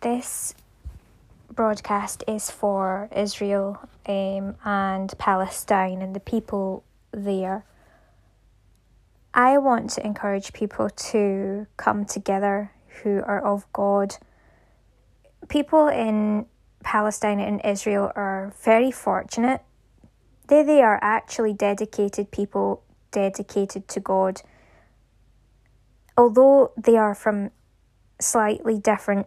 this broadcast is for Israel um, and Palestine and the people there. I want to encourage people to come together who are of God. People in Palestine and Israel are very fortunate. They, they are actually dedicated people, dedicated to God. Although they are from slightly different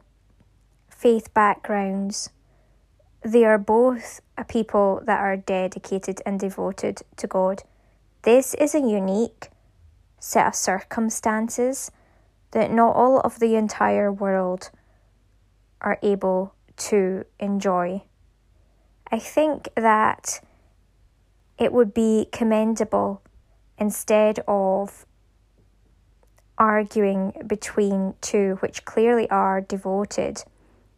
faith backgrounds, they are both a people that are dedicated and devoted to God. This is a unique set of circumstances that not all of the entire world are able to enjoy. I think that it would be commendable instead of arguing between two which clearly are devoted,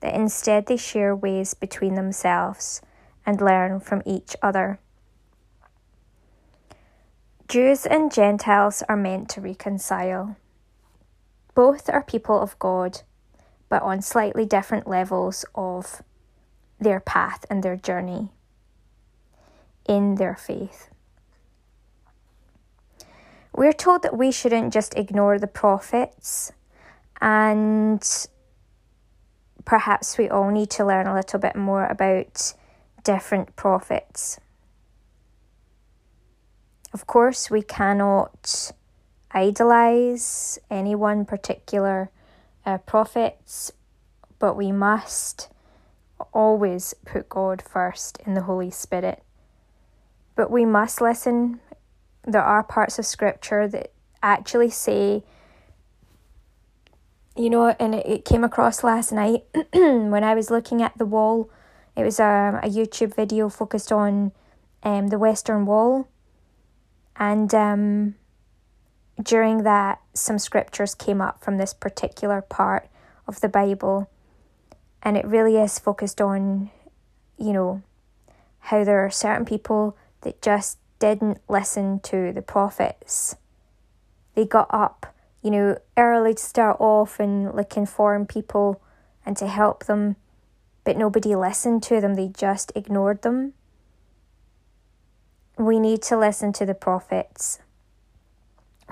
that instead they share ways between themselves and learn from each other. Jews and Gentiles are meant to reconcile. Both are people of God, but on slightly different levels of their path and their journey in their faith. We're told that we shouldn't just ignore the prophets, and perhaps we all need to learn a little bit more about different prophets. Of course, we cannot idolize any one particular uh, prophet, but we must always put God first in the Holy Spirit. But we must listen. There are parts of Scripture that actually say, you know, and it, it came across last night when I was looking at the wall. It was um, a YouTube video focused on um, the Western Wall. And um, during that, some scriptures came up from this particular part of the Bible, and it really is focused on, you know, how there are certain people that just didn't listen to the prophets. They got up, you know, early to start off and like inform people and to help them, but nobody listened to them, they just ignored them. We need to listen to the prophets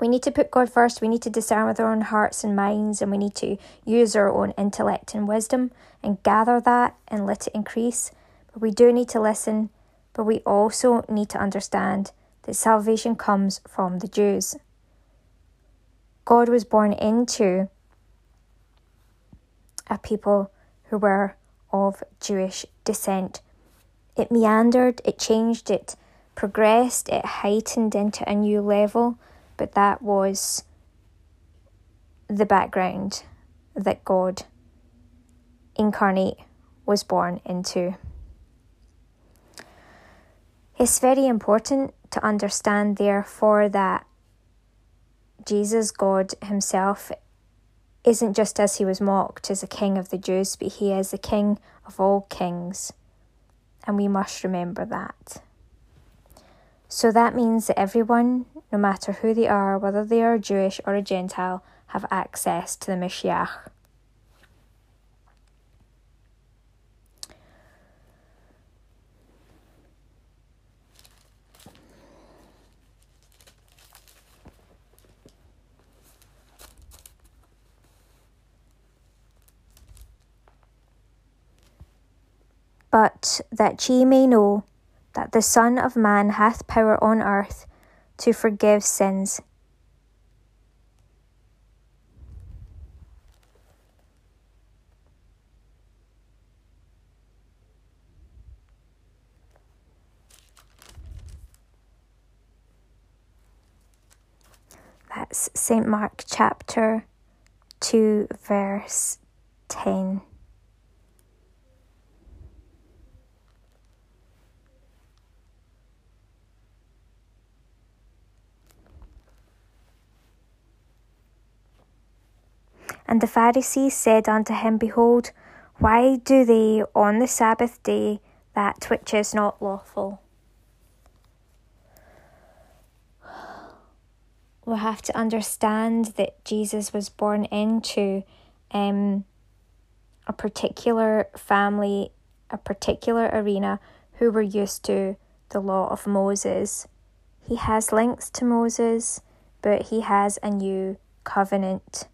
we need to put God first. We need to discern with our own hearts and minds, and we need to use our own intellect and wisdom and gather that and let it increase. But we do need to listen, but we also need to understand that salvation comes from the Jews. God was born into a people who were of Jewish descent. It meandered, it changed, it progressed, it heightened into a new level but that was the background that God incarnate was born into. It's very important to understand, therefore, that Jesus, God Himself, isn't just as He was mocked as a king of the Jews, but He is the king of all kings. And we must remember that. So that means that everyone, no matter who they are, whether they are Jewish or a Gentile, have access to the Mashiach. But that ye may know that the Son of Man hath power on earth to forgive sins. That's St. Mark chapter 2, verse 10. And the Pharisees said unto him, Behold, why do they on the Sabbath day that which is not lawful? We have to understand that Jesus was born into um, a particular family, a particular arena who were used to the law of Moses. He has links to Moses, but he has a new covenant.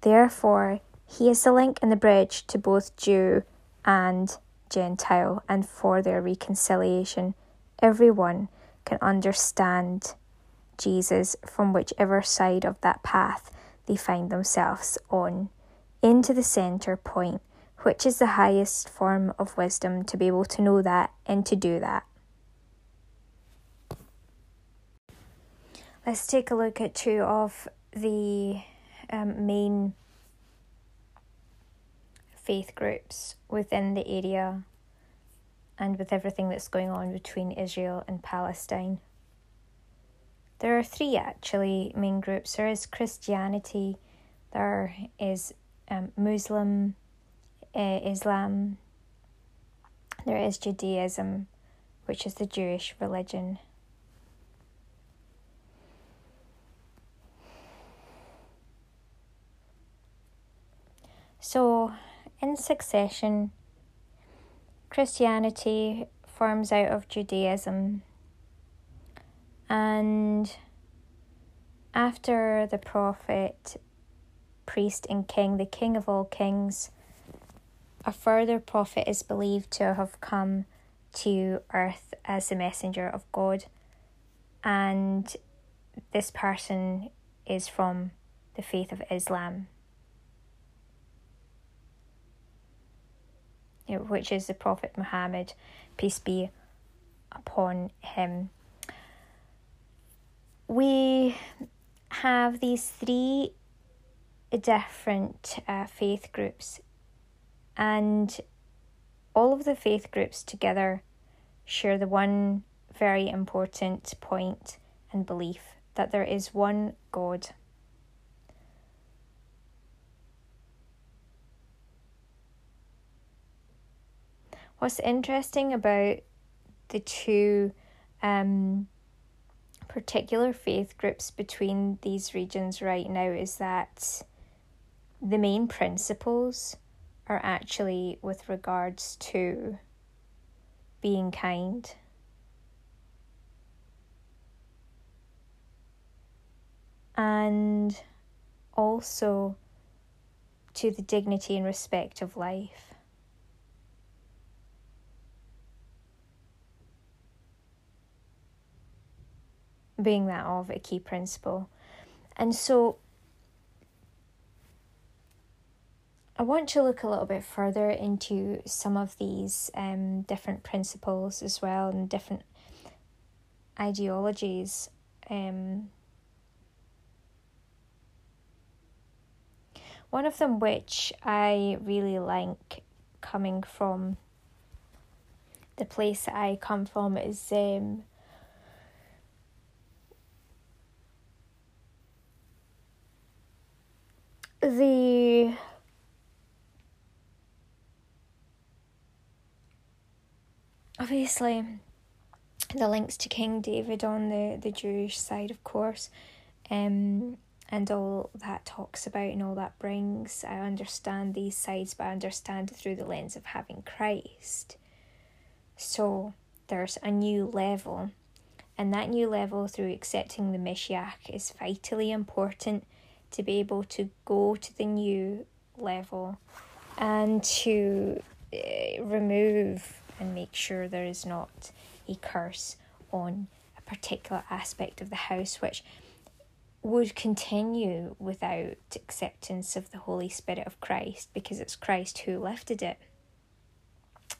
Therefore, he is the link in the bridge to both Jew and Gentile, and for their reconciliation, everyone can understand Jesus from whichever side of that path they find themselves on, into the centre point, which is the highest form of wisdom to be able to know that and to do that. Let's take a look at two of the um, main faith groups within the area and with everything that's going on between Israel and Palestine. There are three actually main groups there is Christianity, there is um, Muslim, uh, Islam, there is Judaism, which is the Jewish religion. So, in succession, Christianity forms out of Judaism, and after the prophet, priest, and king, the king of all kings, a further prophet is believed to have come to earth as the messenger of God, and this person is from the faith of Islam. Which is the Prophet Muhammad, peace be upon him. We have these three different uh, faith groups, and all of the faith groups together share the one very important point and belief that there is one God. What's interesting about the two um, particular faith groups between these regions right now is that the main principles are actually with regards to being kind. And also to the dignity and respect of life. Being that of a key principle. And so I want to look a little bit further into some of these um, different principles as well and different ideologies. Um, one of them, which I really like coming from the place that I come from, is um, the obviously the links to King David on the, the Jewish side, of course, um, and all that talks about and all that brings. I understand these sides, but I understand through the lens of having Christ. So there's a new level, and that new level through accepting the Mashiach is vitally important to be able to go to the new level and to uh, remove and make sure there is not a curse on a particular aspect of the house which would continue without acceptance of the Holy Spirit of Christ because it's Christ who lifted it.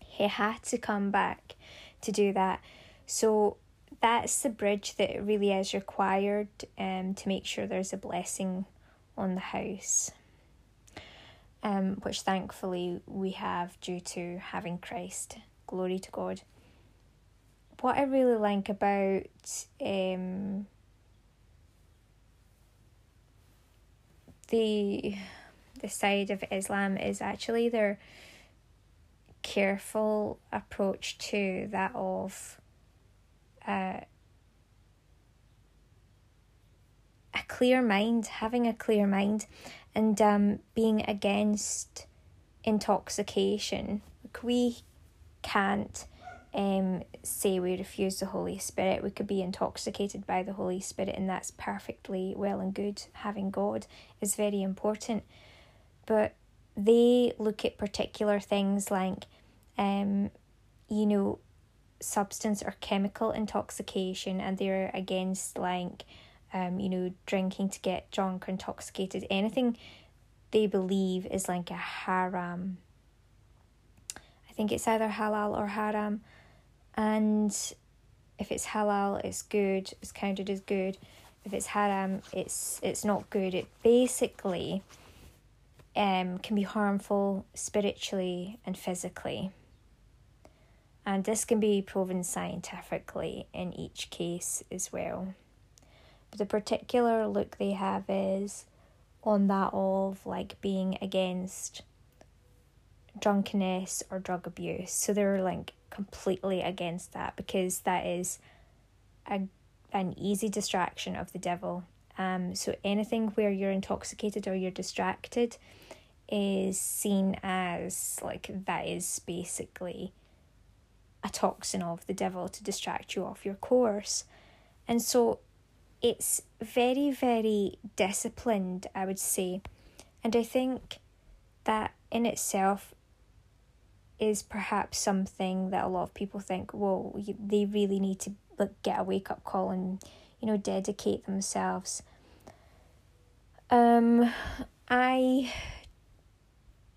He had to come back to do that. So that's the bridge that really is required um, to make sure there's a blessing on the house, um, which thankfully we have due to having Christ. Glory to God. What I really like about um, the the side of Islam is actually their careful approach to that of uh, a clear mind, having a clear mind, and um, being against intoxication. Like we can't um, say we refuse the Holy Spirit. We could be intoxicated by the Holy Spirit, and that's perfectly well and good. Having God is very important. But they look at particular things like, um, you know, substance or chemical intoxication, and they're against like, um, you know, drinking to get drunk or intoxicated. Anything they believe is like a haram. I think it's either halal or haram and if it's halal it's good it's counted as good if it's haram it's it's not good it basically um can be harmful spiritually and physically and this can be proven scientifically in each case as well the particular look they have is on that of like being against drunkenness or drug abuse so they're like completely against that because that is a an easy distraction of the devil. Um, so anything where you're intoxicated or you're distracted is seen as like that is basically a toxin of the devil to distract you off your course. And so it's very, very disciplined, I would say. And I think that in itself is perhaps something that a lot of people think, well, they really need to get a wake up call and you know dedicate themselves. Um, I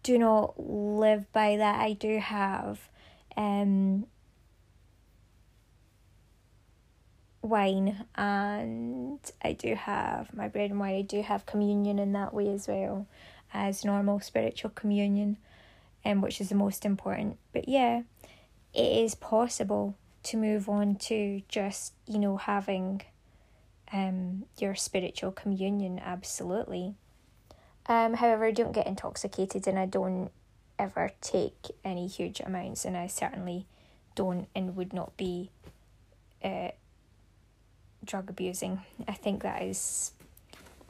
do not live by that. I do have um wine and I do have my bread and wine. I do have communion in that way as well as normal spiritual communion um, which is the most important. But yeah, it is possible to move on to just, you know, having um, your spiritual communion, absolutely. Um, however, I don't get intoxicated and I don't ever take any huge amounts, and I certainly don't and would not be uh, drug abusing. I think that is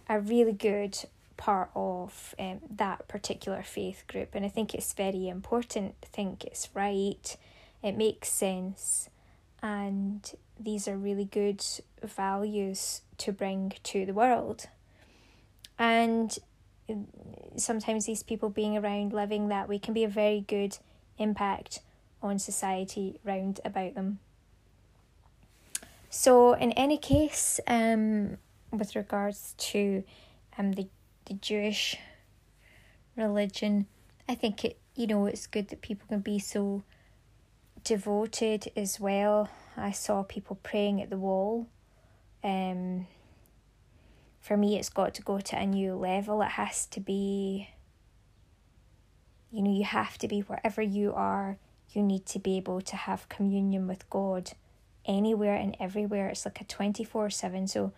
a really good part of um, that particular faith group, and I think it's very important. I think it's right, it makes sense, and these are really good values to bring to the world. And sometimes these people being around living that way can be a very good impact on society round about them. So, in any case, um, with regards to um, the the Jewish religion. I think it you know it's good that people can be so devoted as well. I saw people praying at the wall. Um for me it's got to go to a new level. It has to be you know, you have to be wherever you are, you need to be able to have communion with God anywhere and everywhere. It's like a 24 7. So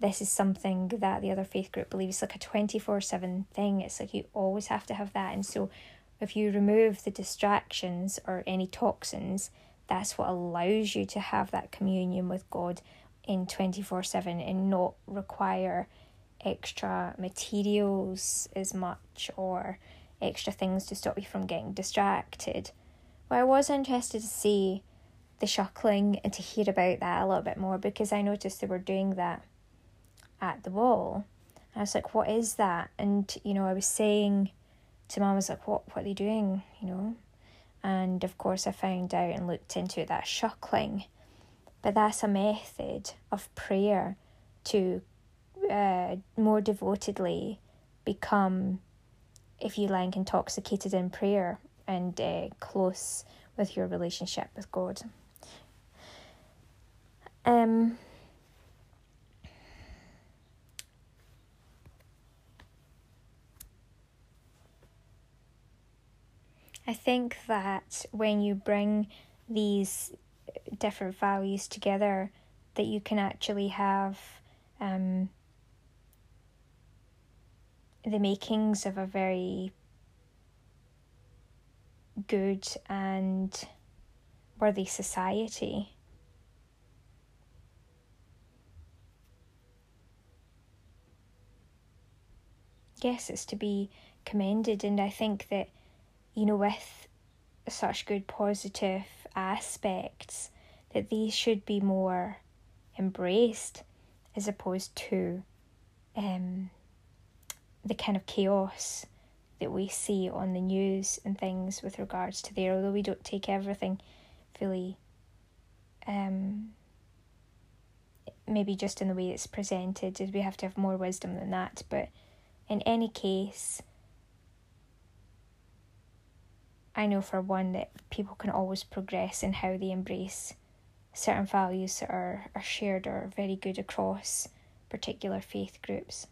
this is something that the other faith group believes it's like a 24 7 thing. It's like you always have to have that. And so if you remove the distractions or any toxins, that's what allows you to have that communion with God in 24 7 and not require extra materials as much or extra things to stop you from getting distracted. But I was interested to see the shuckling and to hear about that a little bit more because I noticed they were doing that at the wall. And I was like, what is that? And, you know, I was saying to mom, I was like, what, what are they doing, you know? And of course, I found out and looked into that shuckling. But that's a method of prayer to uh, more devotedly become, if you like, intoxicated in prayer and uh, close with your relationship with God. Um, I think that when you bring these different values together, that you can actually have um, the makings of a very good and worthy society. Yes, it's to be commended, and I think that you know, with such good positive aspects, that these should be more embraced as opposed to um, the kind of chaos that we see on the news and things with regards to there, although we don't take everything fully um, maybe just in the way it's presented, we have to have more wisdom than that. But in any case, I know for one that people can always progress in how they embrace certain values that are, are shared or very good across particular faith groups.